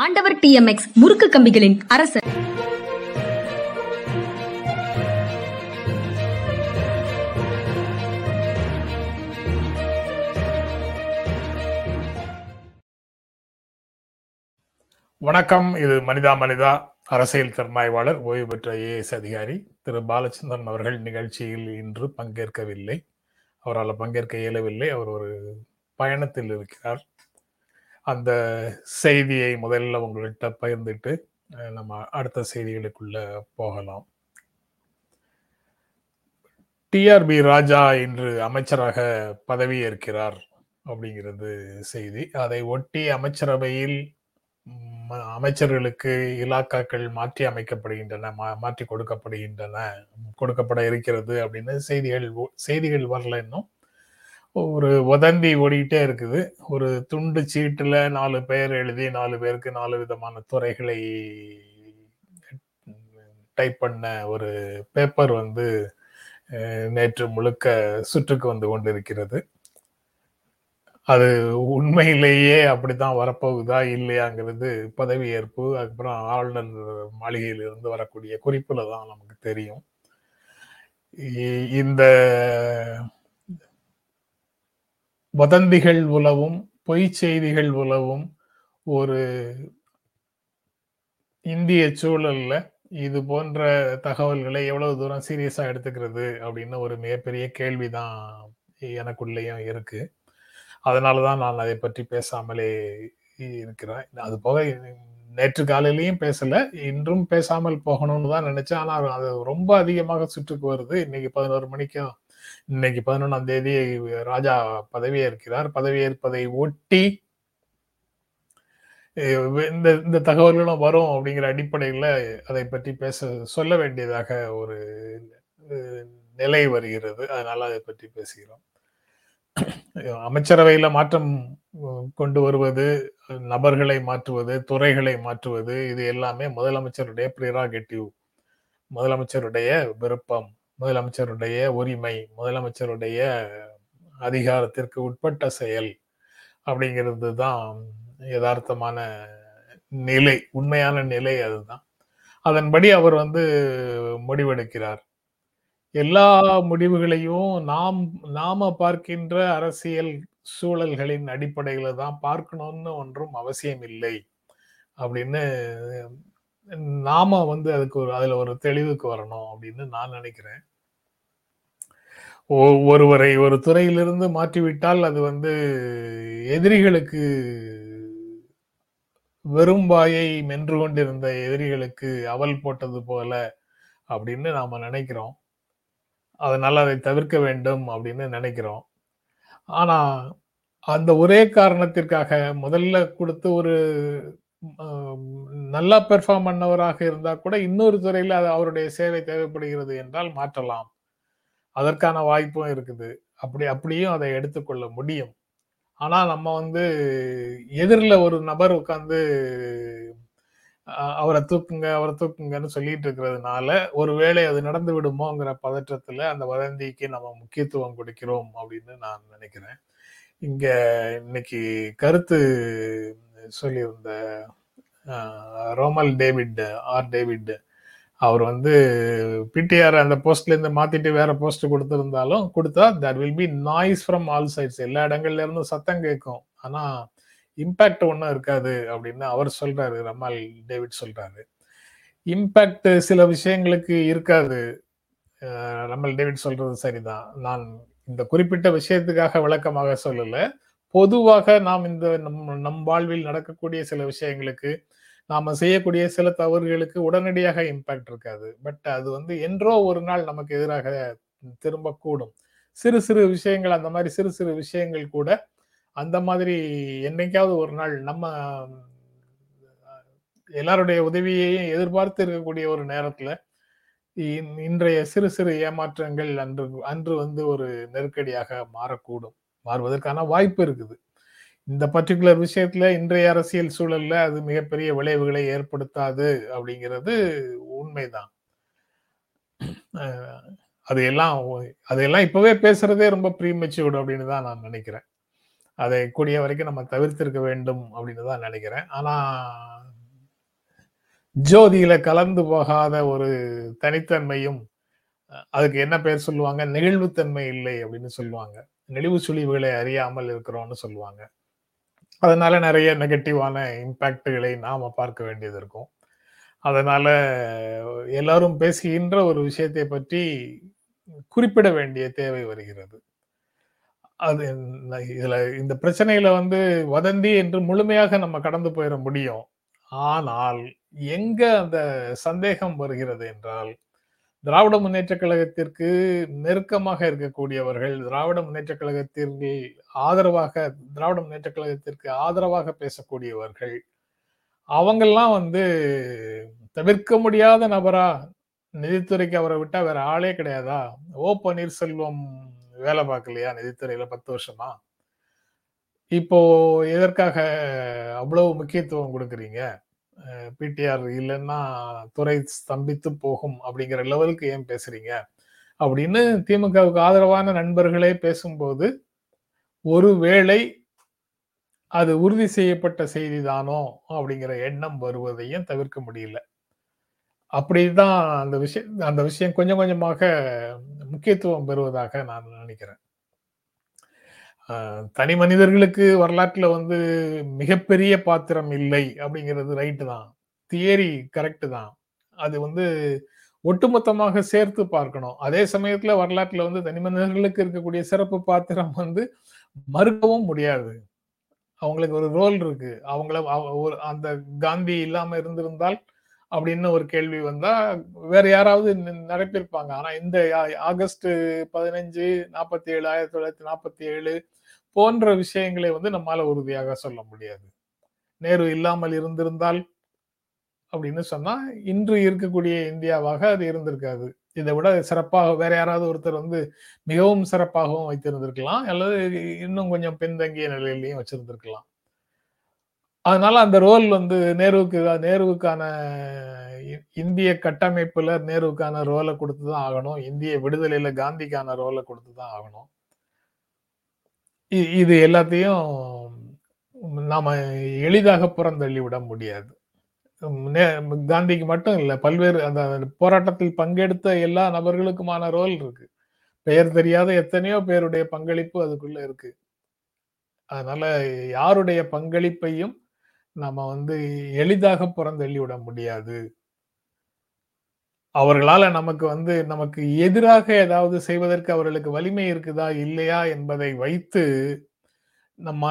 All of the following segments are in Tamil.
ஆண்டவர் டி எம் எக்ஸ் முறுக்கு கம்பிகளின் அரசர். வணக்கம். இது மனிதா மனிதா அரசியல் திறனாய்வாளர் ஓய்வு பெற்ற ஏஎஸ் அதிகாரி திரு. பாலச்சந்திரன் அவர்கள் நிகழ்ச்சியில் இன்று பங்கேற்கவில்லை. அவரால் பங்கேற்க இயலவில்லை. அவர் ஒரு பயணத்தில் இருக்கிறார். அந்த செய்தியை முதல்ல உங்கள்கிட்ட பகிர்ந்துட்டு நம்ம அடுத்த செய்திகளுக்குள்ள போகலாம். டிஆர்பி ராஜா இன்று அமைச்சராக பதவியேற்கிறார் அப்படிங்கிறது செய்தி. அதை ஒட்டி அமைச்சரவையில் அமைச்சர்களுக்கு இலாக்காக்கள் மாற்றி அமைக்கப்படுகின்றன மா- மாற்றி கொடுக்கப்படுகின்றன கொடுக்கப்பட இருக்கிறது அப்படின்னு செய்திகள் செய்திகள் வரல இன்னும். ஒரு வதந்தி ஓடிக்கிட்டே இருக்குது. ஒரு துண்டு சீட்டில் நாலு பேர் எழுதி நாலு பேருக்கு நாலு விதமான துறைகளை டைப் பண்ண ஒரு பேப்பர் வந்து நேற்று முழுக்க சுற்றுக்கு வந்து கொண்டிருக்கிறது. அது உண்மையிலேயே அப்படித்தான் வரப்போகுதா இல்லையாங்கிறது பதவியேற்பு அதுக்கப்புறம் ஆளுநர் மாளிகையிலிருந்து வரக்கூடிய குறிப்பில் தான் நமக்கு தெரியும். இ- இந்த வதந்திகள் உலவும் பொய் செய்திகள் உலவும் ஒரு இந்திய சூழல்ல இது போன்ற தகவல்களை எவ்வளவு தூரம் சீரியஸா எடுத்துக்கிறது அப்படின்னு ஒரு மிகப்பெரிய கேள்விதான் எனக்குள்ளேயும் இருக்கு. அதனாலதான் நான் அதை பற்றி பேசாமலே இருக்கிறேன். அது போக நேற்று காலையிலையும் பேசல இன்றும் பேசாமல் போகணும்னு தான் நினைச்சேன். ஆனா அது ரொம்ப அதிகமாக சுற்றுக்கு வருது. இன்னைக்கு பதினோரு மணிக்கும் இன்னைக்கு பதினொன்றாம் தேதி ராஜா பதவியேற்கிறார். பதவியேற்பதை ஒட்டி இந்த இந்த தகவல்களும் வரும் அப்படிங்கிற அடிப்படையில் அதை பற்றி பேச சொல்ல வேண்டியதாக ஒரு நிலை வருகிறது. அதனால அதை பற்றி பேசுகிறோம். அமைச்சரவையில மாற்றம் கொண்டு வருவது நபர்களை மாற்றுவது துறைகளை மாற்றுவது இது எல்லாமே முதலமைச்சருடைய ப்ரிராகேட்டிவ் முதலமைச்சருடைய விருப்பம். முதலமைச்சருடைய உரிமை முதலமைச்சருடைய அதிகாரத்திற்கு உட்பட்ட செயல் அப்படிங்கிறது தான் யதார்த்தமான நிலை உண்மையான நிலை அதுதான். அதன்படி அவர் வந்து முடிவெடுக்கிறார். எல்லா முடிவுகளையும் நாம் நாம பார்க்கின்ற அரசியல் சூழல்களின் அடிப்படையில தான் பார்க்கணும்னு ஒன்றும் அவசியம் இல்லை அப்படின்னு நாம வந்து அதுக்கு ஒரு அதுல ஒரு தெளிவுக்கு வரணும் அப்படின்னு நான் நினைக்கிறேன். ஒ- ஒருவரை ஒரு துறையிலிருந்து மாற்றிவிட்டால் அது வந்து எதிரிகளுக்கு வெறும் வாயை மென்று கொண்டிருந்த எதிரிகளுக்கு அவல் போட்டது போல அப்படின்னு நாம நினைக்கிறோம். அதனால அதை தவிர்க்க வேண்டும் அப்படின்னு நினைக்கிறோம். ஆனா அந்த ஒரே காரணத்திற்காக முதல்ல கொடுத்து ஒரு நல்லா பெர்ஃபார்ம் பண்ணவராக இருந்தால் கூட இன்னொரு துறையில் அது அவருடைய சேவை தேவைப்படுகிறது என்றால் மாற்றலாம். அதற்கான வாய்ப்பும் இருக்குது. அப்படி அப்படியும் அதை எடுத்துக்கொள்ள முடியும். ஆனால் நம்ம வந்து எதிரில் ஒரு நபர் உட்காந்து அவரை தூக்குங்க அவரை தூக்குங்கன்னு சொல்லிட்டு இருக்கிறதுனால ஒருவேளை அது நடந்து விடுமோங்கிற பதற்றத்தில் அந்த வதந்திக்கு நம்ம முக்கியத்துவம் கொடுக்கிறோம் அப்படின்னு நான் நினைக்கிறேன். இங்கே இன்னைக்கு கருத்து சொல்லியிருந்த அஹ், ரோமல் டேவிட் ஆர் டேவிட் அவர் வந்து பிடிஆர் அந்த போஸ்ட்ல இருந்து மாத்திட்டு வேற போஸ்ட் கொடுத்திருந்தாலும் கொடுத்தா that will be noise from all sides எல்லா இடங்கள்ல இருந்தும் சத்தம் கேட்கும். ஆனா இம்பாக்ட் ஒன்றும் இருக்காது அப்படின்னு அவர் சொல்றாரு ரமால் டேவிட் சொல்றாரு. இம்பாக்ட் சில விஷயங்களுக்கு இருக்காது. ரமல் டேவிட் சொல்றது சரிதான். நான் இந்த குறிப்பிட்ட விஷயத்துக்காக விளக்கமாக சொல்லலை. பொதுவாக நாம் இந்த நம் நம் வாழ்வில் நடக்கக்கூடிய சில விஷயங்களுக்கு நாம செய்யக்கூடிய சில தவறுகளுக்கு உடனடியாக இம்பாக்ட் இருக்காது. பட் அது வந்து என்றோ ஒரு நாள் நமக்கு எதிராக திரும்பக்கூடும். சிறு சிறு விஷயங்கள் அந்த மாதிரி சிறு சிறு விஷயங்கள் கூட அந்த மாதிரி என்னைக்காவது ஒரு நாள் நம்ம எல்லாருடைய உதவியையும் எதிர்பார்த்து இருக்கக்கூடிய ஒரு நேரத்துல இன்- இன்றைய சிறு சிறு ஏமாற்றங்கள் அன்று அன்று வந்து ஒரு நெருக்கடியாக மாறக்கூடும். மாறுவதற்கான வாய்ப்பு இருக்குது. இந்த பர்டிகுலர் விஷயத்துல இன்றைய அரசியல் சூழல்ல அது மிகப்பெரிய விளைவுகளை ஏற்படுத்தாது அப்படிங்கிறது உண்மைதான். அதையெல்லாம் அதையெல்லாம் இப்பவே பேசுறதே ரொம்ப ப்ரீமெச்சூர்டு அப்படின்னு தான் நான் நினைக்கிறேன். அதை கூடிய வரைக்கும் நம்ம தவிர்த்திருக்க வேண்டும் அப்படின்னு தான் நினைக்கிறேன். ஆனா ஜோதியில கலந்து போகாத ஒரு தனித்தன்மையும் அதுக்கு என்ன பேர் சொல்லுவாங்க? நெகிழ்வுத்தன்மை இல்லை அப்படின்னு சொல்லுவாங்க. நெளிவு சுழிவுகளை அறியாமல் இருக்கிறோம்னு சொல்லுவாங்க. அதனால நிறைய நெகட்டிவான இம்பாக்டுகளை நாம பார்க்க வேண்டியது இருக்கும். அதனால எல்லாரும் பேசுகின்ற ஒரு விஷயத்தை பற்றி குறிப்பிட வேண்டிய தேவை வருகிறது. அது இதில் இதுல இந்த பிரச்சனையில வந்து வதந்தி என்று முழுமையாக நம்ம கடந்து போயிட முடியும். ஆனால் எங்க அந்த சந்தேகம் வருகிறது என்றால் திராவிட முன்னேற்ற கழகத்திற்கு நெருக்கமாக இருக்கக்கூடியவர்கள் திராவிட முன்னேற்ற கழகத்திற்கு ஆதரவாக திராவிட முன்னேற்ற கழகத்திற்கு ஆதரவாக பேசக்கூடியவர்கள் அவங்கெல்லாம் வந்து தவிர்க்க முடியாத நபரா? நிதித்துறைக்கு அவரை விட்டா வேற ஆளே கிடையாதா? ஓ பன்னீர்செல்வம் வேலை பார்க்கலையா நிதித்துறையில பத்து வருஷமா? இப்போ எதற்காக அவ்வளவு முக்கியத்துவம் கொடுக்குறீங்க? பிடிஆர் இல்லைன்னா துறை ஸ்தம்பித்து போகும் அப்படிங்கிற லெவலுக்கு ஏன் பேசுறீங்க? அப்படின்னு திமுகவுக்கு ஆதரவான நண்பர்களே பேசும்போது ஒருவேளை அது உறுதி செய்யப்பட்ட செய்தி தானோ அப்படிங்கிற எண்ணம் வருவதையும் தவிர்க்க முடியல. அப்படிதான் அந்த விஷயம் அந்த விஷயம் கொஞ்சம் கொஞ்சமாக முக்கியத்துவம் பெறுவதாக நான் நினைக்கிறேன். தனி மனிதர்களுக்கு வரலாற்றில் வந்து மிகப்பெரிய பாத்திரம் இல்லை அப்படிங்கிறது ரைட்டு தான். தியரி கரெக்டு தான். அது வந்து ஒட்டுமொத்தமாக சேர்த்து பார்க்கணும். அதே சமயத்துல வரலாற்றில் வந்து தனி மனிதர்களுக்கு இருக்கக்கூடிய சிறப்பு பாத்திரம் வந்து மறுக்கவும் முடியாது. அவங்களுக்கு ஒரு ரோல் இருக்கு. அவங்கள அவ- ஒரு அந்த காந்தி இல்லாம இருந்திருந்தால் அப்படின்னு ஒரு கேள்வி வந்தா வேற யாராவது நி- நிரப்பியிருப்பாங்க ஆனா இந்த ஆகஸ்ட் பதினஞ்சு நாற்பத்தி ஏழு ஆயிரத்தி தொள்ளாயிரத்தி நாற்பத்தி ஏழு போன்ற விஷயங்களை வந்து நம்மால உறுதியாக சொல்ல முடியாது. நேரு இல்லாமல் இருந்திருந்தால் அப்படின்னு சொன்னா இன்று இருக்கக்கூடிய இந்தியாவாக அது இருந்திருக்காது. இதை விட சிறப்பாக வேற யாராவது ஒருத்தர் வந்து மிகவும் சிறப்பாகவும் வைத்திருந்திருக்கலாம். அல்லது இன்னும் கொஞ்சம் பின்தங்கிய நிலையிலையும் வச்சிருந்திருக்கலாம். அதனால அந்த ரோல் வந்து நேருவுக்கு நேருவுக்கான இ- இந்திய கட்டமைப்புல நேருவுக்கான ரோலை கொடுத்து தான் ஆகணும். இந்திய விடுதலையில காந்திக்கான ரோலை கொடுத்து தான் ஆகணும். இது எல்லாத்தையும் நாம எளிதாக புறந்தள்ளி விட முடியாது. நே- காந்திக்கு மட்டும் இல்லை பல்வேறு அந்த போராட்டத்தில் பங்கெடுத்த எல்லா நபர்களுக்குமான ரோல் இருக்கு. பெயர் தெரியாத எத்தனையோ பேருடைய பங்களிப்பு அதுக்குள்ள இருக்கு. அதனால யாருடைய பங்களிப்பையும் நம்ம வந்து எளிதாக புறந்தள்ளி விட முடியாது. அவர்களால நமக்கு வந்து நமக்கு எதிராக ஏதாவது செய்வதற்கு அவர்களுக்கு வலிமை இருக்குதா இல்லையா என்பதை வைத்து நம்ம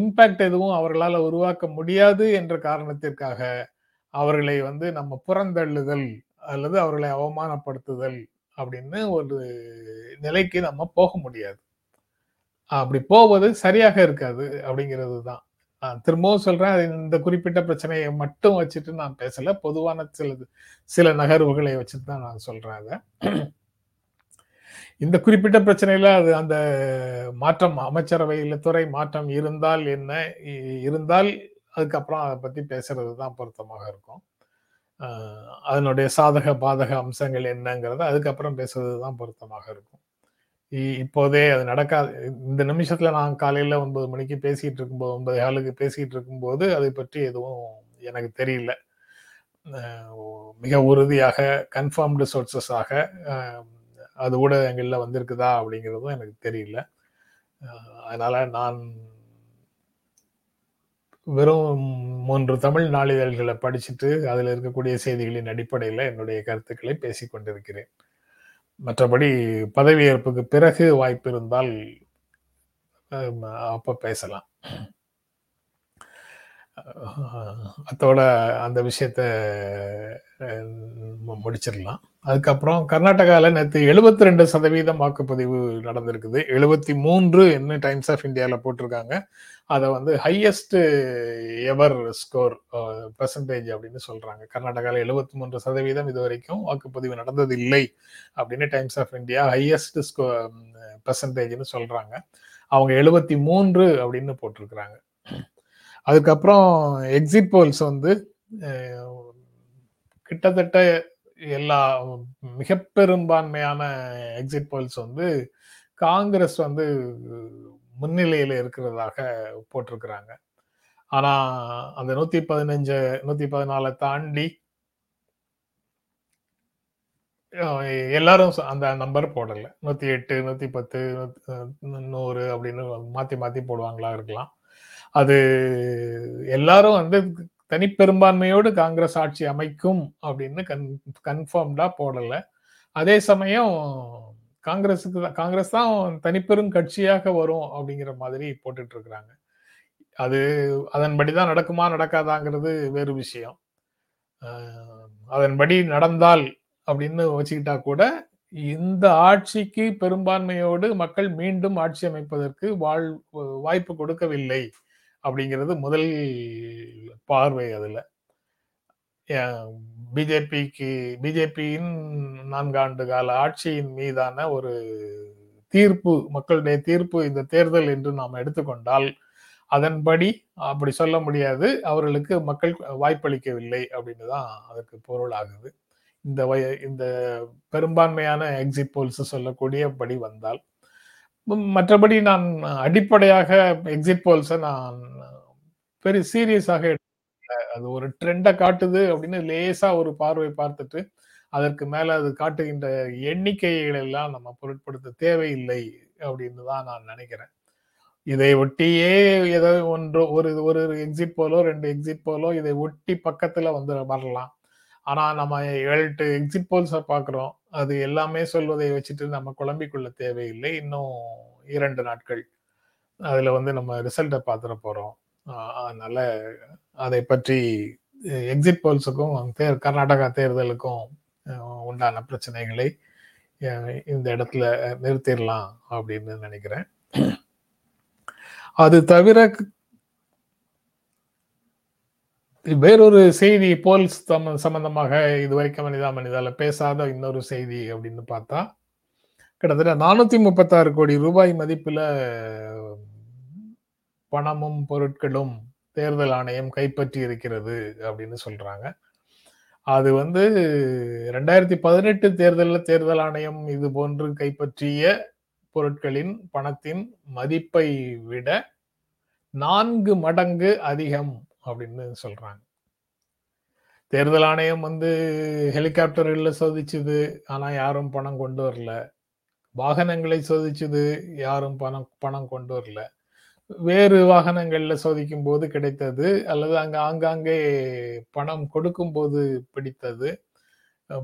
இம்பேக்ட் எதுவும் அவர்களால் உருவாக்க முடியாது என்ற காரணத்திற்காக அவர்களை வந்து நம்ம புறந்தள்ளுதல் அல்லது அவர்களை அவமானப்படுத்துதல் அப்படின்னு ஒரு நிலைக்கு நம்ம போக முடியாது. அப்படி போவது சரியாக இருக்காது அப்படிங்கிறது தான் திரும்பவும் சொல்றேன் அது இந்த குறிப்பிட்ட பிரச்சனையை மட்டும் வச்சுட்டு நான் பேசல. பொதுவான சில சில நகர்வுகளை வச்சுட்டு தான் நான் சொல்றேன் அதை. இந்த குறிப்பிட்ட பிரச்சனையில அது அந்த மாற்றம் அமைச்சரவையில் துறை மாற்றம் இருந்தால் என்ன இருந்தால் அதுக்கப்புறம் அதை பத்தி பேசுறது தான் பொருத்தமாக இருக்கும். அதனுடைய சாதக பாதக அம்சங்கள் என்னங்கிறத அதுக்கப்புறம் பேசுறது தான் பொருத்தமாக இருக்கும். இப்போதே அது நடக்காது. இந்த நிமிஷத்துல நான் காலையில ஒன்பது மணிக்கு பேசிட்டு இருக்கும்போது ஒன்பது ஆளுக்கு பேசிட்டு இருக்கும்போது அதை பற்றி எதுவும் எனக்கு தெரியல. மிக உறுதியாக கன்ஃபார்ம்டு சோர்சஸாக அது ஊடகங்களில் வந்திருக்குதா அப்படிங்கிறதும் எனக்கு தெரியல. அதனால நான் வெறும் மூன்று தமிழ் நாளிதழ்களை படிச்சுட்டு அதில் இருக்கக்கூடிய செய்திகளின் அடிப்படையில் என்னுடைய கருத்துக்களை பேசிக்கொண்டிருக்கிறேன். மற்றபடி பதவியேற்புக்கு பிறகு வாய்ப்பு இருந்தால் அப்போ அப்ப பேசலாம் அத்தோட அந்த விஷயத்த மு- முடிச்சிடலாம். அதுக்கப்புறம் கர்நாடகாவில் நேற்று எழுபத்தி ரெண்டு சதவீதம் வாக்குப்பதிவு நடந்திருக்குது. எழுபத்தி மூன்று என்ன டைம்ஸ் ஆஃப் இந்தியாவில் போட்டிருக்காங்க. அதை வந்து ஹையஸ்ட் எவர் ஸ்கோர் பர்சன்டேஜ் அப்படின்னு சொல்கிறாங்க கர்நாடகாவில் எழுபத்தி மூன்று சதவீதம் இது வரைக்கும் வாக்குப்பதிவு நடந்தது இல்லை அப்படின்னு டைம்ஸ் ஆஃப் இந்தியா ஹையஸ்ட் ஸ்கோ பர்சன்டேஜ்னு சொல்கிறாங்க அவங்க எழுபத்தி மூன்று அப்படின்னு போட்டிருக்கிறாங்க. அதுக்கப்புறம் எக்ஸிட் போல்ஸ் வந்து கிட்டத்தட்ட எல்லா மிக பெரும்பான்மையான எக்ஸிட் போல்ஸ் வந்து காங்கிரஸ் வந்து முன்னிலையில் இருக்கிறதாக போட்டிருக்கிறாங்க. ஆனால் அந்த நூற்றி பதினஞ்சு நூற்றி பதினாலை தாண்டி எல்லாரும் அந்த நம்பர் போடலை. நூற்றி எட்டு நூற்றி பத்து நூறு அப்படின்னு மாற்றி மாற்றி போடுவாங்களா இருக்கலாம். அது எல்லாரும் வந்து தனிப்பெரும்பான்மையோடு காங்கிரஸ் ஆட்சி அமைக்கும் அப்படின்னு கன் கன்ஃபார்ம்டா போடல. அதே சமயம் காங்கிரஸுக்கு தான் காங்கிரஸ் தான் தனிப்பெரும் கட்சியாக வரும் அப்படிங்கிற மாதிரி போட்டுட்டு இருக்கிறாங்க. அது அதன்படிதான் நடக்குமா நடக்காதாங்கிறது வேறு விஷயம். அதன்படி நடந்தால் அப்படின்னு வச்சுக்கிட்டா கூட இந்த ஆட்சிக்கு பெரும்பான்மையோடு மக்கள் மீண்டும் ஆட்சி அமைப்பதற்கு வாழ் வாய்ப்பு கொடுக்கவில்லை. அப்படிங்கிறது முதல் பார்வை அதில். பிஜேபிக்கு பிஜேபியின் நான்காண்டு கால ஆட்சியின் மீதான ஒரு தீர்ப்பு மக்களுடைய தீர்ப்பு இந்த தேர்தல் என்று நாம் எடுத்துக்கொண்டால் அதன்படி அப்படி சொல்ல முடியாது அவர்களுக்கு மக்கள் வாய்ப்பளிக்கவில்லை அப்படின்னு தான் அதற்கு பொருள் ஆகுது. இந்த வய- இந்த பெரும்பான்மையான எக்ஸிட் போல்ஸ் சொல்லக்கூடியபடி வந்தால் மற்றபடி நான் அடிப்படையாக எக்ஸிட் போல்ஸை நான் பெரிய சீரியஸாக அது ஒரு ட்ரெண்டை காட்டுது அப்படின்னு லேசா ஒரு பார்வை பார்த்துட்டு அதற்கு மேல அது காட்டுகின்ற எண்ணிக்கைகள் எல்லாம் நம்ம பொருட்படுத்த தேவையில்லை அப்படின்னு தான் நான் நினைக்கிறேன். இதை ஒட்டியே ஏதோ ஒன்று ஒரு ஒரு எக்ஸிட் போலோ ரெண்டு எக்ஸிட் போலோ இதை ஒட்டி பக்கத்துல வந்து வரலாம். ஆனா நம்ம ஏழு எக்ஸிட் போல்ஸை பார்க்குறோம். அது எல்லாமே சொல்வதை வச்சுட்டு நம்ம குழம்பிக்கொள்ள தேவையில்லை. இன்னும் இரண்டு நாட்கள். அதுல வந்து நம்ம ரிசல்ட்டை பார்த்துட போறோம். அதனால அதை பற்றி எக்ஸிட் போல்ஸுக்கும் தேர் கர்நாடகா தேர்தலுக்கும் உண்டான பிரச்சனைகளை இந்த இடத்துல நிறுத்திடலாம் அப்படின்னு நினைக்கிறேன். அது தவிர வேறொரு செய்தி போல்ஸ் சம்ம சம்பந்தமாக இதுவரைக்கும் மனிதா மனிதால பேசாத இன்னொரு செய்தி அப்படின்னு பார்த்தா கிட்டத்தட்ட நானூத்தி முப்பத்தாறு கோடி ரூபாய் மதிப்புல பணமும் பொருட்களும் தேர்தல் ஆணையம் கைப்பற்றி இருக்கிறது அப்படின்னு சொல்றாங்க. அது வந்து ரெண்டாயிரத்தி பதினெட்டு தேர்தலில் தேர்தல் ஆணையம் இது போன்று கைப்பற்றிய பொருட்களின் பணத்தின் மதிப்பை விட நான்கு மடங்கு அதிகம் அப்படின்னு சொல்றாங்க. தேர்தல் ஆணையம் வந்து ஹெலிகாப்டரில் சோதிச்சுது ஆனால் யாரும் பணம் கொண்டு வரல. வாகனங்களை சோதிச்சுது யாரும் பணம் பணம் கொண்டு வரல. வேறு வாகனங்கள்ல சோதிக்கும் போது கிடைத்தது அல்லது அங்கே ஆங்காங்கே பணம் கொடுக்கும் போது பிடித்தது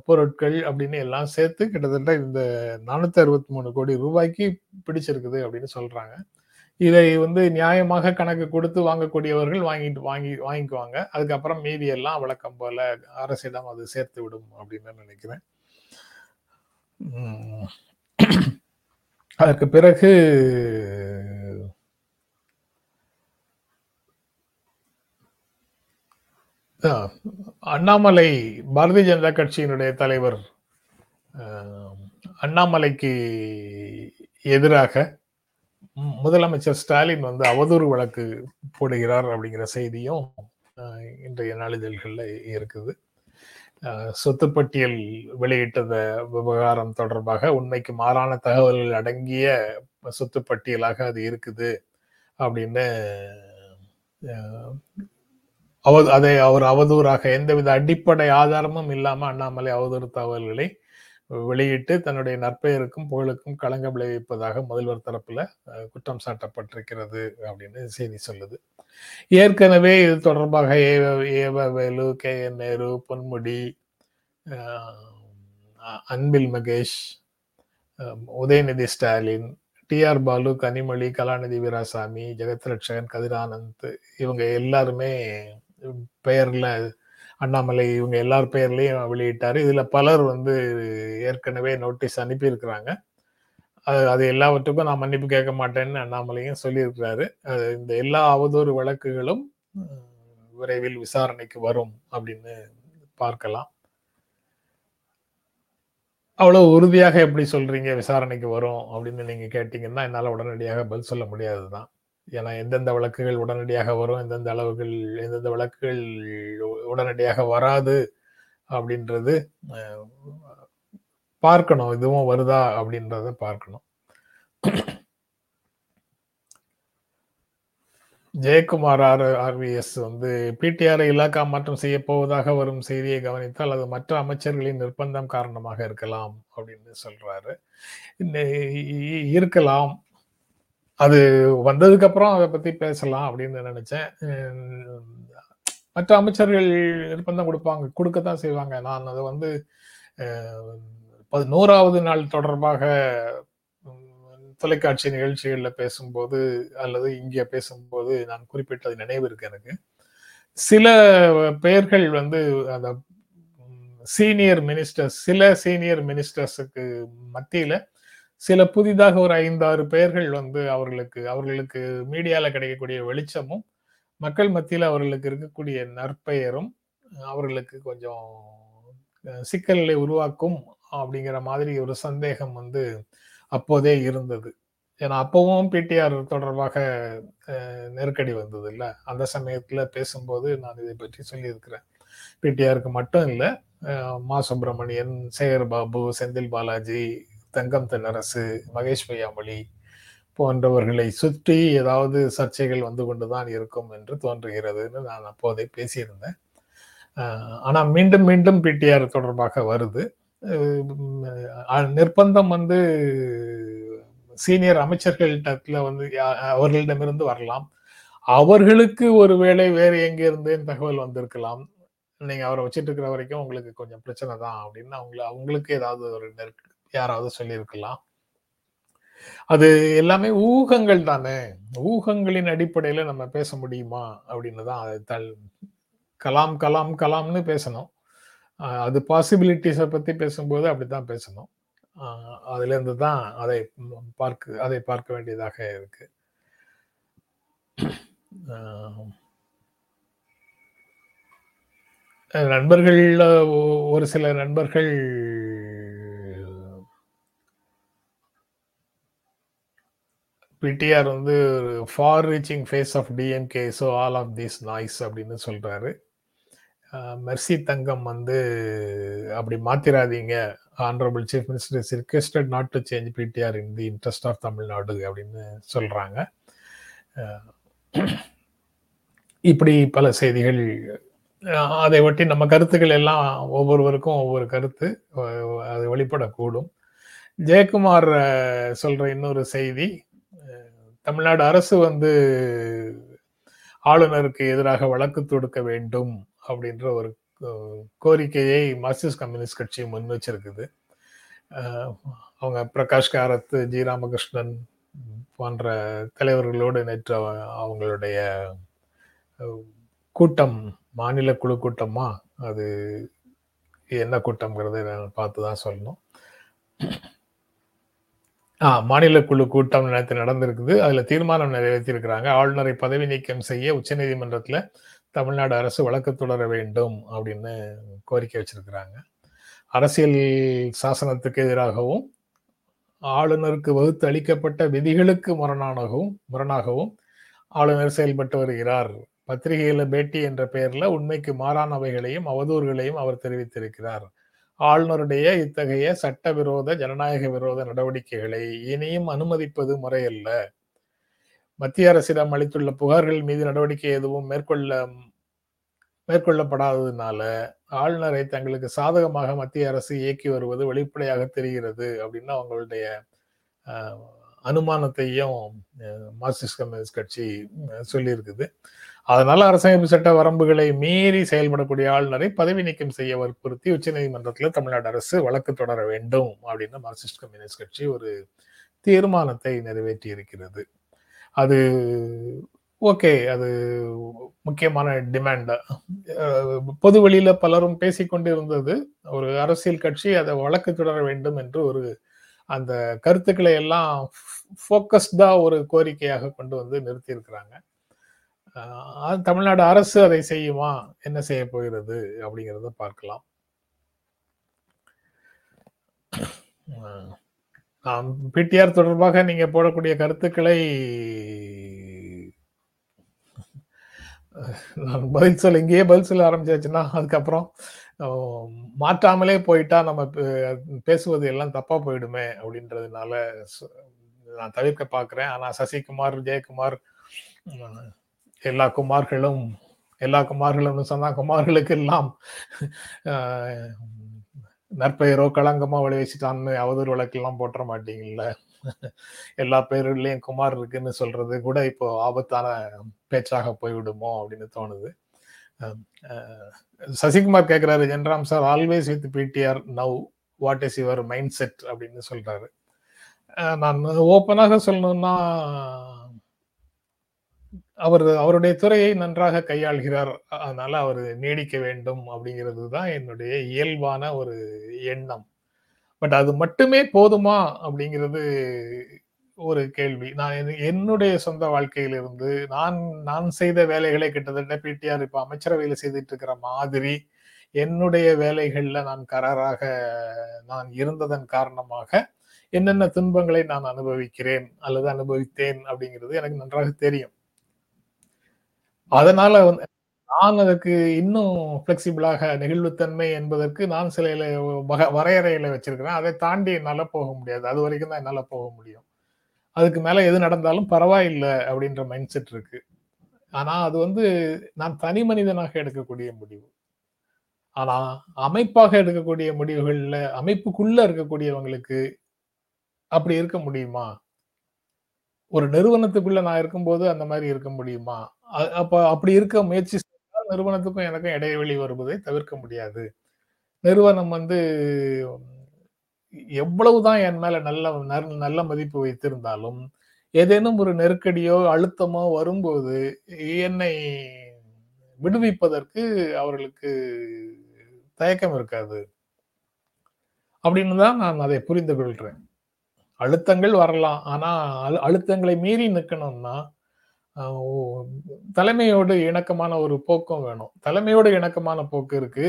பொருட்கள் அப்படின்னு எல்லாம் சேர்த்து கிட்டத்தட்ட இந்த நானூத்தி அறுபத்தி மூணு கோடி ரூபாய்க்கு பிடிச்சிருக்குது அப்படின்னு சொல்றாங்க. இதை வந்து நியாயமாக கணக்கு கொடுத்து வாங்கக்கூடியவர்கள் வாங்கிட்டு வாங்கி வாங்கிக்குவாங்க. அதுக்கப்புறம் மீதி எல்லாம் வழக்கம் போல அரசிடம் அது சேர்த்து விடும் அப்படின்னு நினைக்கிறேன். அதற்கு பிறகு அண்ணாமலை பாரதிய ஜனதா கட்சியினுடைய தலைவர் அண்ணாமலைக்கு எதிராக முதலமைச்சர் ஸ்டாலின் வந்து அவதூறு வழக்கு போடுகிறார் அப்படிங்கிற செய்தியும் இன்றைய நாளிதழ்களில் இருக்குது. சொத்துப்பட்டியல் சொத்து பட்டியல் வெளியிட்டத விவகாரம் தொடர்பாக உண்மைக்கு மாறான தகவல்கள் அடங்கிய சொத்து பட்டியலாக அது இருக்குது அப்படின்னு அவ அதை அவர் அவதூறாக எந்தவித அடிப்படை ஆதாரமும் இல்லாமல் அண்ணாமலை அவதூறு தகவல்களை வெளியிட்டு தன்னுடைய நற்பெயருக்கும் புகழுக்கும் களங்க விளைவிப்பதாக முதல்வர் தரப்புல குற்றம் சாட்டப்பட்டிருக்கிறது அப்படின்னு செய்தி சொல்லுது. ஏற்கனவே இது தொடர்பாக EV EV Velu K N Nehru Ponmudi Anbil Mahesh Udhayanidhi Stalin TR Baalu Kanimozhi Kalanidhi Veeraswamy Jagathrakshakan Kathiranand இவங்க எல்லாருமே பெயரில் அண்ணாமலை இவங்க எல்லார் பெயர்லையும் வெளியிட்டார். இதில் பலர் வந்து ஏற்கனவே நோட்டீஸ் அனுப்பியிருக்கிறாங்க. அது அது எல்லாவற்றுக்கும் நான் மன்னிப்பு கேட்க மாட்டேன்னு அண்ணாமலையும் சொல்லியிருக்கிறாரு. அது இந்த எல்லா அவதூறு வழக்குகளும் விரைவில் விசாரணைக்கு வரும் அப்படின்னு பார்க்கலாம். அவ்வளோ உறுதியாக எப்படி சொல்றீங்க? விசாரணைக்கு வரும் அப்படின்னு நீங்க கேட்டீங்கன்னா என்னால் உடனடியாக பதில் சொல்ல முடியாது தான் ஏன்னா எந்தெந்த வழக்குகள் உடனடியாக வரும் எந்தெந்த அளவுகள் எந்தெந்த வழக்குகள் உடனடியாக வராது அப்படின்றது பார்க்கணும். இதுவும் வருதா அப்படின்றத பார்க்கணும். ஜெயக்குமார் ஆர் ஆர்விஎஸ் வந்து பிடிஆரை இலாக்கா மாற்றம் செய்ய போவதாக வரும் செய்தியை கவனித்தால் அது மற்ற அமைச்சர்களின் நிர்பந்தம் காரணமாக இருக்கலாம் அப்படின்னு சொல்றாரு. இருக்கலாம். அது வந்ததுக்கு அப்புறம் அதை பத்தி பேசலாம் அப்படின்னு நினைச்சேன். மற்ற அமைச்சர்கள் நிர்பந்தம் கொடுப்பாங்க கொடுக்கத்தான் செய்வாங்க. நான் அதை வந்து நூறாவது நாள் தொடர்பாக தொலைக்காட்சி நிகழ்ச்சிகளில் பேசும்போது அல்லது இங்கே பேசும்போது நான் குறிப்பிட்டது நினைவு இருக்கு எனக்கு. சில பெயர்கள் வந்து அந்த சீனியர் மினிஸ்டர்ஸ் சில சீனியர் மினிஸ்டர்ஸுக்கு மத்தியில் சில புதிதாக ஒரு ஐந்தாறு பெயர்கள் வந்து அவர்களுக்கு அவர்களுக்கு மீடியால கிடைக்கக்கூடிய வெளிச்சமும் மக்கள் மத்தியில் அவர்களுக்கு இருக்கக்கூடிய நற்பெயரும் அவர்களுக்கு கொஞ்சம் சிக்கல்களை உருவாக்கும் அப்படிங்கிற மாதிரி ஒரு சந்தேகம் வந்து அப்போதே இருந்தது. ஏன்னா அப்பவும் பிடிஆர் தொடர்பாக நெருக்கடி வந்தது இல்லை அந்த சமயத்தில் பேசும்போது நான் இதை பற்றி சொல்லியிருக்கிறேன். பிடிஆருக்கு மட்டும் இல்லை மா சுப்பிரமணியன் சேகர் பாபு செந்தில் பாலாஜி தங்கம் தென்னரசு மகேஷ் பொய்யாமொழி போன்றவர்களை சுற்றி ஏதாவது சர்ச்சைகள் வந்து கொண்டுதான் இருக்கும் என்று தோன்றுகிறதுன்னு நான் அப்போதே பேசியிருந்தேன். ஆனால் மீண்டும் மீண்டும் பிடிஆர் தொடர்பாக வருது. நிர்பந்தம் வந்து சீனியர் அமைச்சர்களிடத்துல வந்து யா- அவர்களிடமிருந்து வரலாம். அவர்களுக்கு ஒருவேளை வேறு எங்க தகவல் வந்திருக்கலாம். நீங்கள் அவரை வச்சுட்டு இருக்கிற வரைக்கும் உங்களுக்கு கொஞ்சம் பிரச்சனை தான் அப்படின்னு அவங்கள அவங்களுக்கு ஏதாவது ஒரு நெருக்க யாராவது சொல்லியிருக்கலாம். அது எல்லாமே ஊகங்கள் தானே? ஊகங்களின் அடிப்படையில நம்ம பேச முடியுமா? அப்படின்னு தான் அதை கலாம் கலாம் கலாம்னு பேசணும். அது பாசிபிலிட்டிஸை பத்தி பேசும்போது அப்படித்தான் பேசணும். அதுலேருந்து தான் அதை பார்க்க அதை பார்க்க வேண்டியதாக இருக்கு. நண்பர்கள் ஒரு சில நண்பர்கள் பிடிஆர் வந்து ஒரு far reaching face of DMK so all of this noise அப்படின்னு சொல்கிறாரு மெர்சி தங்கம் வந்து அப்படி மாத்திராதீங்க. Honourable chief minister is requested not to change PTR in the interest of Tamil Nadu அப்படின்னு சொல்கிறாங்க இப்படி பல செய்திகள் அதை ஒட்டி நம்ம கருத்துக்கள் எல்லாம் ஒவ்வொருவருக்கும் ஒவ்வொரு கருத்து அது வெளிப்படக்கூடும். ஜெயக்குமார் சொல்கிற இன்னொரு செய்தி தமிழ்நாடு அரசு வந்து ஆளுநருக்கு எதிராக வழக்கு தொடுக்க வேண்டும் அப்படின்ற ஒரு கோரிக்கையை மார்க்சிஸ்ட் கம்யூனிஸ்ட் கட்சி முன் வச்சிருக்குது அவங்க பிரகாஷ் காரத் ஜி ராமகிருஷ்ணன் போன்ற தலைவர்களோடு நேற்று அவங்களுடைய கூட்டம் மாநில குழு கூட்டமா அது என்ன கூட்டம்ங்கிறத நான் பார்த்து தான் சொல்லணும். மாநில குழு கூட்டம் நேரத்தில் நடந்திருக்குது. அதுல தீர்மானம் நிறைவேற்றியிருக்கிறாங்க. ஆளுநரை பதவி நீக்கம் செய்ய உச்சநீதிமன்றத்துல தமிழ்நாடு அரசு வழக்கு தொடர வேண்டும் அப்படின்னு கோரிக்கை வச்சிருக்கிறாங்க. அரசியல் சாசனத்துக்கு எதிராகவும் ஆளுநருக்கு வகுத்து அளிக்கப்பட்ட விதிகளுக்கு முரணாகவும் முரணாகவும் ஆளுநர் செயல்பட்டு வருகிறார். பத்திரிகையில பேட்டி என்ற பெயர்ல உண்மைக்கு மாறானவைகளையும் அவதூறுகளையும் அவர் தெரிவித்திருக்கிறார். ஆளுநருடைய இத்தகைய சட்டவிரோத ஜனநாயக விரோத நடவடிக்கைகளை இனியும் அனுமதிப்பது முறையல்ல. மத்திய அரசிடம் அளித்துள்ள புகார்கள் மீது நடவடிக்கை எதுவும் மேற்கொள்ள மேற்கொள்ளப்படாததுனால ஆளுநரை தங்களுக்கு சாதகமாக மத்திய அரசு இயக்கி வருவது வெளிப்படையாக தெரிகிறது அப்படின்னு அவங்களுடைய அனுமானத்தையும் மார்க்சிஸ்ட் கம்யூனிஸ்ட் கட்சி சொல்லியிருக்குது. அதனால அரசமைப்பு சட்ட வரம்புகளை மீறி செயல்படக்கூடிய ஆளுநரை பதவி நீக்கம் செய்ய வற்புறுத்தி உச்சநீதிமன்றத்தில் தமிழ்நாடு அரசு வழக்கு தொடர வேண்டும் அப்படின்னு மார்க்சிஸ்ட் கம்யூனிஸ்ட் கட்சி ஒரு தீர்மானத்தை நிறைவேற்றி இருக்கிறது அது ஓகே அது முக்கியமான டிமாண்ட். பொது வெளியில பலரும் பேசிக்கொண்டு இருந்தது ஒரு அரசியல் கட்சி அதை வழக்கு தொடர வேண்டும் என்று ஒரு அந்த கருத்துக்களை எல்லாம் ஃபோக்கஸ்டா ஒரு கோரிக்கையாக கொண்டு வந்து நிறுத்தியிருக்கிறாங்க. தமிழ்நாடு அரசு அதை செய்யுமா? என்ன செய்ய போகிறது? அப்படிங்கிறத பார்க்கலாம். பிடிஆர் தொடர்பாக நீங்க போடக்கூடிய கருத்துக்களை நான் பதில் சொல்ல இங்கேயே பதில் சொல்ல ஆரம்பிச்சாச்சுன்னா அதுக்கப்புறம் மாற்றாமலே போயிட்டா நம்ம பேசுவது எல்லாம் தப்பா போயிடுமே அப்படின்றதுனால நான் தவிர்க்க பார்க்குறேன். ஆனால் சசிகுமார் ஜெயக்குமார் எல்லா குமார்களும் எல்லா குமார்களும் சொன்னா குமார்களுக்கு எல்லாம் நற்பெயரோ களங்கமோ விளைவிச்சுட்டான்னு அவதூறு வழக்கெல்லாம் போட்டுற மாட்டீங்கல்ல? எல்லா பேர்கள்லயும் குமார் இருக்குன்னு சொல்றது கூட இப்போ ஆபத்தான பேச்சாக போய்விடுமோ அப்படின்னு தோணுது. சசிகுமார் கேட்கிறாரு Jenram sir always with PTR now what is your mind set அப்படின்னு சொல்றாரு. நான் ஓப்பனாக சொல்லணும்னா அவர் அவருடைய துறையை நன்றாக கையாள்கிறார். அதனால அவர் நீடிக்க வேண்டும் அப்படிங்கிறது தான் என்னுடைய இயல்பான ஒரு எண்ணம். பட் அது மட்டுமே போதுமா அப்படிங்கிறது ஒரு கேள்வி. நான் என்னுடைய சொந்த வாழ்க்கையிலிருந்து நான் நான் செய்த வேலைகளை கிட்டத்தட்ட பிடிஆர் இப்போ அமைச்சரவையில் செய்துட்டு இருக்கிற மாதிரி என்னுடைய வேலைகளில் நான் கராராக நான் இருந்ததன் காரணமாக என்னென்ன துன்பங்களை நான் அனுபவிக்கிறேன் அல்லது அனுபவித்தேன் அப்படிங்கிறது எனக்கு நன்றாக தெரியும். அதனால வந்து நான் அதுக்கு இன்னும் பிளெக்சிபிளாக நெகிழ்வுத்தன்மை என்பதற்கு நான் சில இல- வரையறைகளை வச்சிருக்கிறேன். அதை தாண்டி என்னால் போக முடியாது. அது வரைக்கும் தான் என்னால் போக முடியும். அதுக்கு மேலே எது நடந்தாலும் பரவாயில்லை அப்படின்ற மைண்ட் செட் இருக்கு. ஆனால் அது வந்து நான் தனி மனிதனாக எடுக்கக்கூடிய முடிவு. ஆனால் அமைப்பாக எடுக்கக்கூடிய முடிவுகளில் அமைப்புக்குள்ள இருக்கக்கூடியவங்களுக்கு அப்படி இருக்க முடியுமா? ஒரு நிறுவனத்துக்குள்ள நான் இருக்கும்போது அந்த மாதிரி இருக்க முடியுமா? அப்ப அப்படி இருக்க முயற்சி செய்தால் நிறுவனத்துக்கும் எனக்கும் இடைவெளி வருவதை தவிர்க்க முடியாது. நிறுவனம் வந்து எவ்வளவுதான் என் மேல நல்ல நல்ல மதிப்பு வைத்திருந்தாலும் ஏதேனும் ஒரு நெருக்கடியோ அழுத்தமோ வரும்போது என்னை விடுவிப்பதற்கு அவர்களுக்கு தயக்கம் இருக்காது. அப்படின்னு தான் நான் அதை புரிந்து கொள்றேன். அழுத்தங்கள் வரலாம். ஆனா அழு- அழுத்தங்களை மீறி நிக்கணும்னா தலைமையோடு இணக்கமான ஒரு போக்கும் வேணும். தலைமையோடு இணக்கமான போக்கு இருக்கு.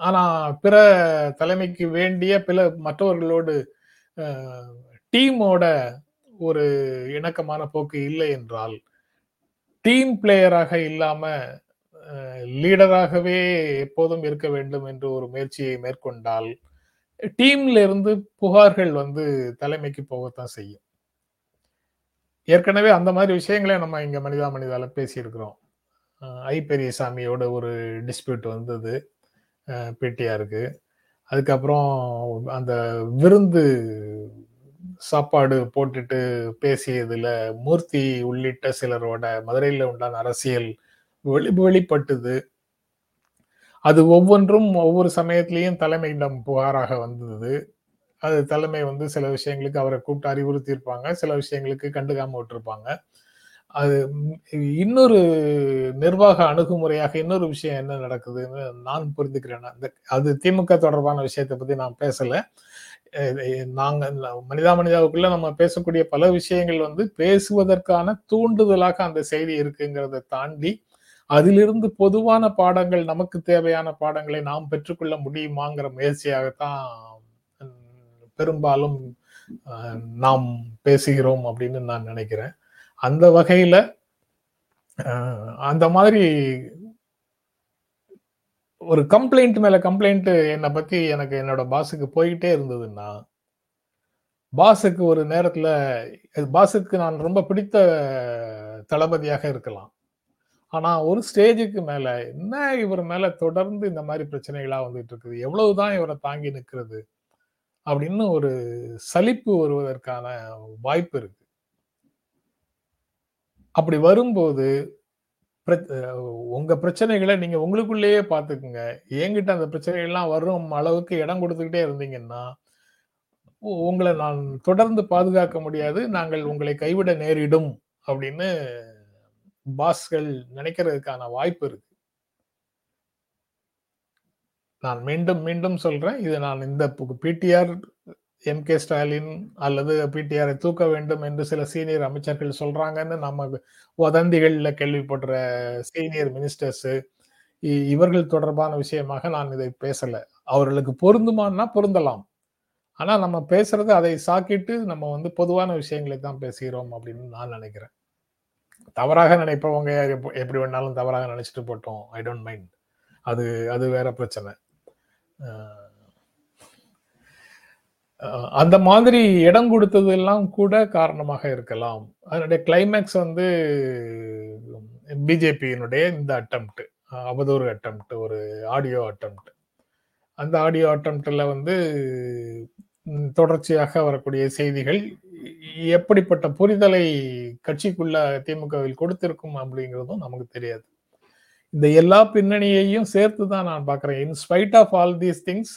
ஆனா பிற தலைமைக்கு வேண்டிய பிற மற்றவர்களோடு டீமோட ஒரு இணக்கமான போக்கு இல்லை என்றால் டீம் பிளேயராக இல்லாம லீடராகவே எப்போதும் இருக்க வேண்டும் என்று ஒரு முயற்சியை மேற்கொண்டால் டீம்ல இருந்து புகார்கள் வந்து தலைமைக்கு போகத்தான் செய்யும். ஏற்கனவே அந்த மாதிரி விஷயங்களே நம்ம இங்க மனிதா மனிதால பேசியிருக்கிறோம். ஐ பெரியசாமியோட ஒரு டிஸ்பியூட் வந்தது பிடிஆருக்கு அதுக்கப்புறம் அந்த விருந்து சாப்பாடு போட்டுட்டு பேசியதுல மூர்த்தி உள்ளிட்ட சிலரோட மதுரையில் உண்டான அரசியல் வெளி வெளிப்பட்டது. அது ஒவ்வொன்றும் ஒவ்வொரு சமயத்திலையும் தலைமையிடம் புகாராக வந்தது. அது தலைமை வந்து சில விஷயங்களுக்கு அவரை கூப்பிட்டு அறிவுறுத்தியிருப்பாங்க. சில விஷயங்களுக்கு கண்டுக்காம விட்டுருப்பாங்க. அது இன்னொரு நிர்வாக அணுகுமுறையாக இன்னொரு விஷயம் என்ன நடக்குதுன்னு நான் புரிந்துக்கிறேன். அந்த அது திமுக தொடர்பான விஷயத்தை பத்தி நான் பேசல. நாங்கள் நாங்க மனிதா மனிதாவுக்குள்ள நம்ம பேசக்கூடிய பல விஷயங்கள் வந்து பேசுவதற்கான தூண்டுதலாக அந்த செய்தி இருக்குங்கிறத தாண்டி அதிலிருந்து பொதுவான பாடங்கள் நமக்கு தேவையான பாடங்களை நாம் பெற்றுக்கொள்ள முடியுமாங்கிற முயற்சியாகத்தான் பெரும்பாலும் நாம் பேசுகிறோம் அப்படின்னு நான் நினைக்கிறேன். அந்த வகையில அந்த மாதிரி ஒரு கம்ப்ளைண்ட் மேல கம்ப்ளைண்ட் என்னை பத்தி எனக்கு என்னோட பாஸுக்கு போயிட்டே இருந்ததுன்னா பாஸுக்கு ஒரு நேரத்துல பாஸுக்கு நான் ரொம்ப பிடித்த தளபதியாக இருக்கலாம். ஆனா ஒரு ஸ்டேஜுக்கு மேல என்ன இவர் மேல தொடர்ந்து இந்த மாதிரி பிரச்சனைகளா வந்துட்டு இருக்குது? எவ்வளவுதான் இவரை தாங்கி நிற்கிறது அப்படின்னு ஒரு சலிப்பு வருவதற்கான வாய்ப்பு இருக்கு. அப்படி வரும்போது பிர- உங்க பிரச்சனைகளை நீங்க உங்களுக்குள்ளேயே பார்த்துக்குங்க. என்கிட்ட அந்த பிரச்சனைகள்லாம் வரும் அளவுக்கு இடம் கொடுத்துக்கிட்டே இருந்தீங்கன்னா உங்களை நான் தொடர்ந்து பாதுகாக்க முடியாது நாங்கள் உங்களை கைவிட நேரிடும் அப்படின்னு பாஸ்கள் நினைக்கிறதுக்கான வாய்ப்பு இருக்கு. நான் மீண்டும் மீண்டும் சொல்றேன். இது நான் இந்த பிடிஆர் எம் கே ஸ்டாலின் அல்லது பிடிஆரை தூக்க வேண்டும் என்று சில சீனியர் அமைச்சர்கள் சொல்றாங்கன்னு நம்ம வதந்திகள்ல கேள்விப்படுற சீனியர் மினிஸ்டர்ஸ் இவர்கள் தொடர்பான விஷயமாக நான் இதை பேசல. அவர்களுக்கு பொருந்துமான்னா பொருந்தலாம். ஆனா நம்ம பேசுறது அதை சாக்கிட்டு நம்ம வந்து பொதுவான விஷயங்களை தான் பேசுகிறோம் அப்படின்னு நான் நினைக்கிறேன். தவறாக நினைப்பவங்க எப்படி வேணாலும் தவறாக நினைச்சிட்டு போட்டோம். ஐ டோன்ட் மைண்ட் அது அது வேற பிரச்சனை. அந்த மாதிரி இடம் கொடுத்ததெல்லாம் கூட காரணமாக இருக்கலாம். அதனுடைய கிளைமேக்ஸ் வந்து பிஜேபியினுடைய இந்த அட்டம்ப்ட் அவதூறு அட்டம்ப்ட் ஒரு ஆடியோ அட்டம்ப்ட் அந்த ஆடியோ அட்டம்ப்டில் வந்து தொடர்ச்சியாக வரக்கூடிய செய்திகள் எப்படிப்பட்ட புரிதலை கட்சிக்குள்ள திமுகவில் கொடுத்திருக்கும் அப்படிங்கிறதும் நமக்கு தெரியாது. இந்த எல்லா பின்னணியையும் சேர்த்து தான் நான் பார்க்குறேன். In spite of all these things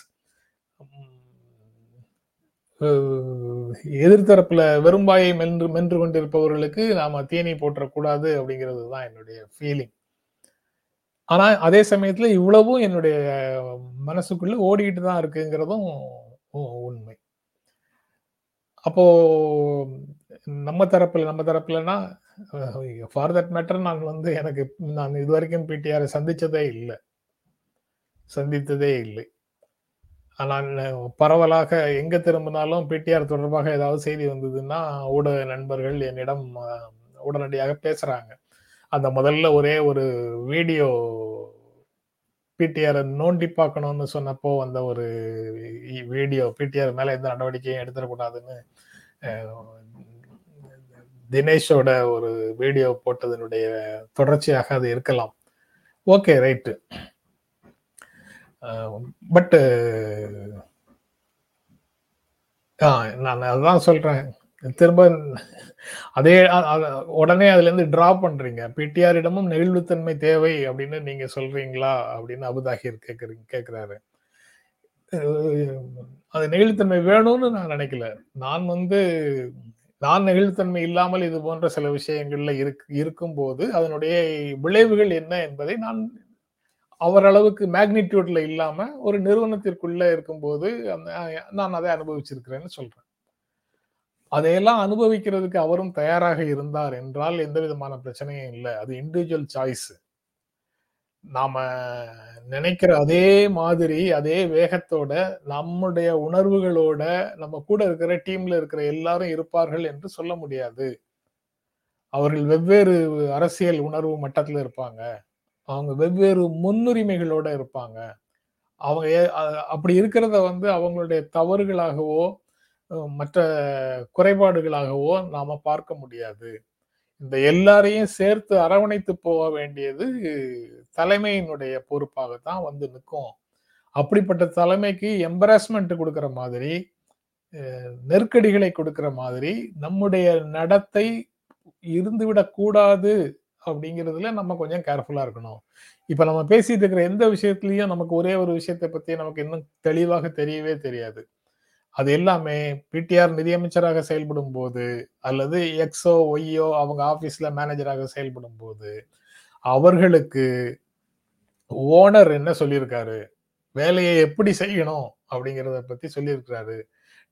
எதிர்த்தரப்புல வெறும்பாயை மென்று மென்று கொண்டிருப்பவர்களுக்கு நாம தீனி போற்றக்கூடாது அப்படிங்கிறது தான் என்னுடைய ஃபீலிங் ஆனா அதே சமயத்துல இவ்வளவும் என்னுடைய மனசுக்குள்ள ஓடிக்கிட்டு தான் இருக்குங்கிறதும் உ- உண்மை. அப்போ நம்ம தரப்புல நம்ம தரப்புலன்னா ஃபார் தட் மேட்டர் நான் வந்து எனக்கு நான் இது வரைக்கும் பிடிஆரை சந்தித்ததே இல்லை. சந்தித்ததே இல்லை. ஆனால் பரவலாக எங்கே திரும்பினாலும் பிடிஆர் தொடர்பாக ஏதாவது செய்தி வந்ததுன்னா ஊடக நண்பர்கள் என்னிடம் உடனடியாக பேசுகிறாங்க அந்த முதல்ல ஒரே ஒரு வீடியோ பிடிஆரை நோண்டி பார்க்கணும்னு சொன்னப்போ அந்த ஒரு வீடியோ பிடிஆர் மேலே எந்த நடவடிக்கையும் எடுத்துடக்கூடாதுன்னு தினேஷோட ஒரு வீடியோ போட்டதனுடைய தொடர்ச்சியாக அது இருக்கலாம். Okay right. பட்டு ஆ நான் அதான் சொல்றேன். திரும்ப அதே உடனே அதுல இருந்து டிரா பண்றீங்க. பிடிஆரிடமும் நெகிழ்வுத்தன்மை தேவை அப்படின்னு நீங்க சொல்றீங்களா அப்படின்னு அபுதாகிர் கேக்குறீங்க கேக்குறாரு. அது நெகிழ்வுத்தன்மை வேணும்னு நான் நினைக்கல. நான் வந்து நான் நெகிழ்வுத்தன்மை இல்லாமல் இது போன்ற சில விஷயங்கள்ல இருக்கும் போது அதனுடைய விளைவுகள் என்ன என்பதை நான் அவரளவுக்கு மேக்னிடியூட்ல இல்லாம ஒரு நிறுவனத்திற்குள்ள இருக்கும்போது அந்த- நான் அதை அனுபவிச்சிருக்கிறேன்னு சொல்றேன். அதையெல்லாம் அனுபவிக்கிறதுக்கு அவரும் தயாராக இருந்தார் என்றால் எந்த விதமான பிரச்சனையும் இல்லை. அது இண்டிவிஜுவல் சாய்ஸ் நாம நினைக்கிற அதே மாதிரி அதே வேகத்தோட நம்முடைய உணர்வுகளோட நம்ம கூட இருக்கிற டீம்ல இருக்கிற எல்லாரும் இருப்பார்கள் என்று சொல்ல முடியாது. அவர்கள் வெவ்வேறு அரசியல் உணர்வு மட்டத்துல இருப்பாங்க. அவங்க வெவ்வேறு முன்னுரிமைகளோட இருப்பாங்க. அவங்க அப்படி இருக்கிறத வந்து அவங்களுடைய தவறுகளாகவோ மற்ற குறைபாடுகளாகவோ நாம பார்க்க முடியாது. இந்த எல்லாரையும் சேர்த்து அரவணைத்து போக வேண்டியது தலைமையினுடைய பொறுப்பாக தான் வந்து நிற்கும். அப்படிப்பட்ட தலைமைக்கு எம்பராஸ்மெண்ட் கொடுக்குற மாதிரி நெருக்கடிகளை கொடுக்கிற மாதிரி நம்முடைய நடத்தை இருந்துவிடக்கூடாது அப்படிங்கிறதுல நம்ம கொஞ்சம் கேர்ஃபுல்லா இருக்கணும். இப்ப நம்ம பேசிட்டு இருக்கிற எந்த விஷயத்துலையும் நமக்கு ஒரே ஒரு விஷயத்தை பத்தி நமக்கு இன்னும் தெளிவாக தெரியவே தெரியாது. அது எல்லாமே பிடிஆர் நிதியமைச்சராக செயல்படும் போது அல்லது எக்ஸோ ஒய்யோ அவங்க ஆபீஸ்ல மேனேஜராக செயல்படும் போது அவர்களுக்கு ஓனர் என்ன சொல்லியிருக்காரு? வேலையை எப்படி செய்யணும்? அப்படிங்கிறத பத்தி சொல்லியிருக்கிறாரு.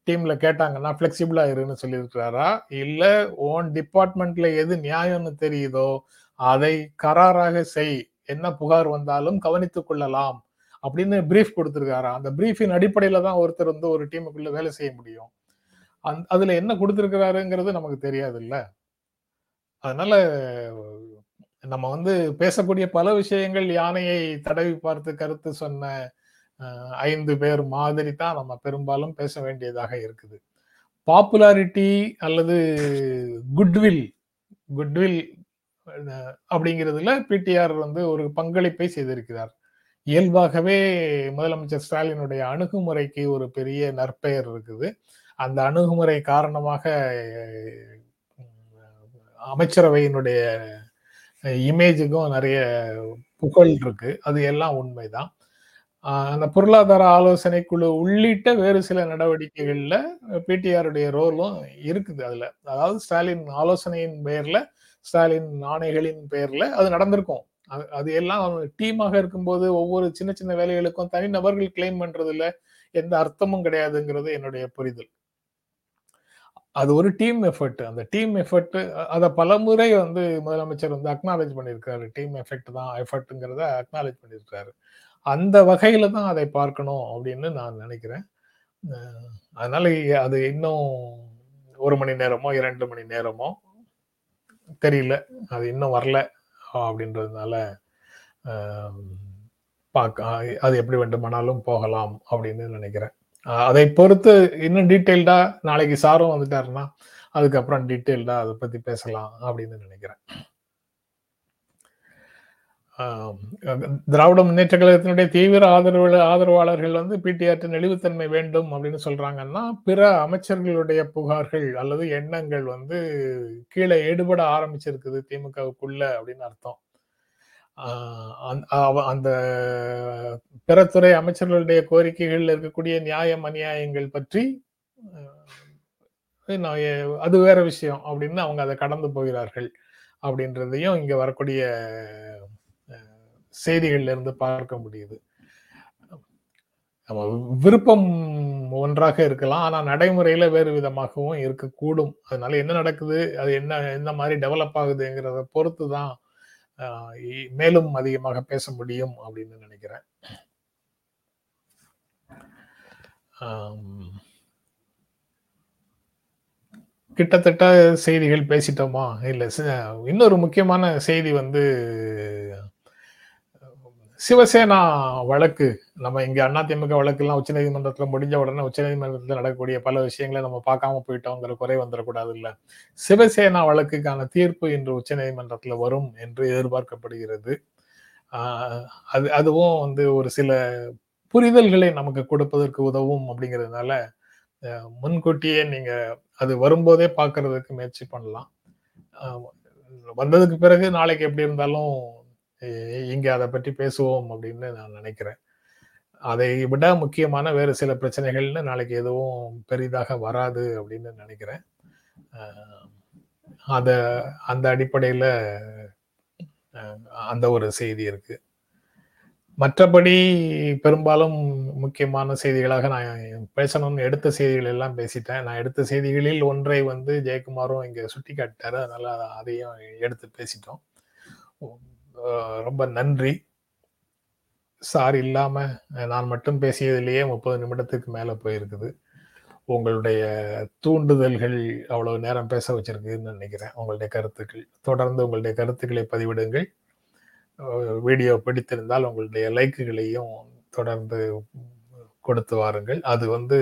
டீம்ல கேட்டாங்கன்னா ஃபிளெக்சிபிளா இருன்னு சொல்லியிருக்கிறாரா? இல்ல ஓன் டிபார்ட்மெண்ட்ல எது நியாயம்னு தெரியுதோ அதை கராராக செய். என்ன புகார் வந்தாலும் கவனித்துக் கொள்ளலாம். அப்படின்னு பிரீஃப் கொடுத்துருக்காரா? அந்த பிரீஃபின் அடிப்படையில தான் ஒருத்தர் வந்து ஒரு டீமுக்குள்ள வேலை செய்ய முடியும். அந்- அதுல என்ன கொடுத்துருக்கிறாருங்கிறது நமக்கு தெரியாது இல்ல அதனால நம்ம வந்து பேசக்கூடிய பல விஷயங்கள் யானையை தடவி பார்த்து கருத்து சொன்ன ஐந்து பேர் மாதிரி தான் நம்ம பெரும்பாலும் பேச வேண்டியதாக இருக்குது. பாப்புலாரிட்டி அல்லது குட்வில் குட்வில் அப்படிங்கிறதுல பிடிஆர் வந்து ஒரு பங்களிப்பை செய்திருக்கிறார். இயல்பாகவே முதலமைச்சர் ஸ்டாலினுடைய அணுகுமுறைக்கு ஒரு பெரிய நற்பெயர் இருக்குது. அந்த அணுகுமுறை காரணமாக அமைச்சரவையினுடைய இமேஜுக்கும் நிறைய புகழ் இருக்கு அது எல்லாம் உண்மைதான். அந்த பொருளாதார ஆலோசனை குழு உள்ளிட்ட வேறு சில நடவடிக்கைகளில் பிடிஆருடைய ரோலும் இருக்குது அதில். அதாவது ஸ்டாலின் ஆலோசனையின் பெயரில் ஸ்டாலின் ஆணைகளின் பெயரில் அது நடந்திருக்கும். அது- அது எல்லாம் டீமாக இருக்கும்போது ஒவ்வொரு சின்ன சின்ன வேலைகளுக்கும் தனிநபர்கள் கிளைம் பண்ணுறதுல எந்த அர்த்தமும் கிடையாதுங்கிறது என்னுடைய புரிதல். அது ஒரு டீம் எஃபர்ட் அந்த டீம் எஃபர்ட் அதை பலமுறை வந்து முதலமைச்சர் வந்து அக்னாலேஜ் பண்ணியிருக்காரு டீம் எஃபெக்ட் தான் எஃபர்ட்ங்கிறத அக்னாலேஜ் பண்ணியிருக்காரு அந்த வகையில தான் அதை பார்க்கணும் அப்படின்னு நான் நினைக்கிறேன். அதனால அது இன்னும் ஒரு மணி நேரமோ இரண்டு மணி நேரமோ தெரியல. அது இன்னும் வரல அப்படின்றதுனால பார்க்க அது எப்படி வேண்டுமானாலும் போகலாம் அப்படின்னு நினைக்கிறேன். அதை பொறுத்து இன்னும் டீட்டெயில்டா நாளைக்கு சாரும் வந்துட்டாருன்னா அதுக்கப்புறம் டீட்டெயில்டா அதை பத்தி பேசலாம் அப்படின்னு நினைக்கிறேன். திராவிட முன்னேற்ற கழகத்தினுடைய தீவிர ஆதரவு ஆதரவாளர்கள் வந்து பிடிஆர்டி நெளிவுத்தன்மை வேண்டும் அப்படின்னு சொல்றாங்கன்னா பிற அமைச்சர்களுடைய புகார்கள் அல்லது எண்ணங்கள் வந்து கீழே ஈடுபட ஆரம்பிச்சிருக்குது திமுகவுக்குள்ள அப்படின்னு அர்த்தம். அந்த அவ- அந்த துறை அமைச்சர்களுடைய கோரிக்கைகளில் இருக்கக்கூடிய நியாயம் அநியாயங்கள் பற்றி நான் அது வேற விஷயம் அப்படின்னு அவங்க அதை கடந்து போகிறார்கள் அப்படின்றதையும் இங்க வரக்கூடிய செய்திகள்ல இருந்து பார்க்க முடியுது. நம்ம விருப்பம் ஒன்றாக இருக்கலாம் ஆனா நடைமுறையில வேறு விதமாகவும் இருக்கக்கூடும். அதனால என்ன நடக்குது அது என்ன என்ன மாதிரி டெவலப் ஆகுதுங்கிறத பொறுத்து தான் மேலும் அதிகமாக பேச முடியும் அப்படின்னு நினைக்கிறேன். கிட்டத்தட்ட செய்திகள் பேசிட்டோமா? இல்லை இன்னொரு முக்கியமான செய்தி வந்து சிவசேனா வழக்கு. நம்ம இங்க அதிமுக வழக்கெல்லாம் உச்சநீதிமன்றத்தில் முடிஞ்ச உடனே உச்சநீதிமன்றத்தில் நடக்கக்கூடிய பல விஷயங்களை நம்ம பார்க்காம போயிட்டோங்கிற குறை வந்துடக்கூடாது இல்ல சிவசேனா வழக்குக்கான தீர்ப்பு இன்று உச்சநீதிமன்றத்தில் வரும் என்று எதிர்பார்க்கப்படுகிறது. அது அதுவும் வந்து ஒரு சில புரிதல்களை நமக்கு கொடுப்பதற்கு உதவும் அப்படிங்கிறதுனால முன்கூட்டியே நீங்க அது வரும்போதே பார்க்கறதுக்கு முயற்சி பண்ணலாம். வந்ததுக்கு பிறகு நாளைக்கு எப்படி இருந்தாலும் இங்கே அதை பற்றி பேசுவோம் அப்படின்னு நான் நினைக்கிறேன். அதை விட முக்கியமான வேறு சில பிரச்சனைகள்னு நாளைக்கு எதுவும் பெரிதாக வராது அப்படின்னு நினைக்கிறேன். அதை அந்த அடிப்படையில் அந்த ஒரு செய்தி இருக்குது மற்றபடி பெரும்பாலும் முக்கியமான செய்திகளாக நான் பேசணும்னு எடுத்த செய்திகள் எல்லாம் பேசிட்டேன். நான் எடுத்த செய்திகளில் ஒன்றை வந்து ஜெயக்குமாரும் இங்கே சுட்டி காட்டிட்டாரு அதனால அதையும் எடுத்து பேசிட்டோம். ரொம்ப நன்றி. சார் இல்லாம நான் மட்டும் பேசியதிலேயே முப்பது நிமிடத்துக்கு மேல போயிருக்குது. உங்களுடைய தூண்டுதல்கள் அவ்வளவு நேரம் பேச வச்சிருக்குன்னு நினைக்கிறேன். உங்களுடைய கருத்துக்கள். தொடர்ந்து உங்களுடைய கருத்துக்களை பதிவிடுங்கள். வீடியோ பிடித்திருந்தால் உங்களுடைய லைக்குகளையும் தொடர்ந்து கொடுத்து வாருங்கள். அது வந்து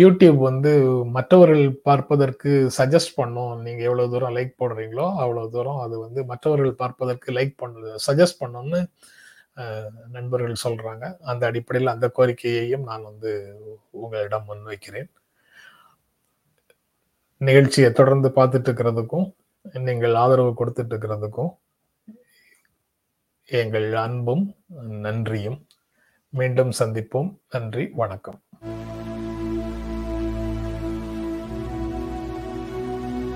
யூடியூப் வந்து மற்றவர்கள் பார்ப்பதற்கு சஜஸ்ட் பண்ணும். நீங்கள் எவ்வளோ தூரம் லைக் போடுறீங்களோ அவ்வளோ தூரம் அது வந்து மற்றவர்கள் பார்ப்பதற்கு லைக் பண்ண சஜஸ்ட் பண்ணணும்னு நண்பர்கள் சொல்கிறாங்க அந்த அடிப்படையில் அந்த கோரிக்கையையும் நான் வந்து உங்களிடம் முன்வைக்கிறேன். நிகழ்ச்சியை தொடர்ந்து பார்த்துட்டு இருக்கிறதுக்கும் நீங்கள் ஆதரவு கொடுத்துட்டு இருக்கிறதுக்கும் எங்கள் அன்பும் நன்றியும். மீண்டும் சந்திப்போம். நன்றி வணக்கம்.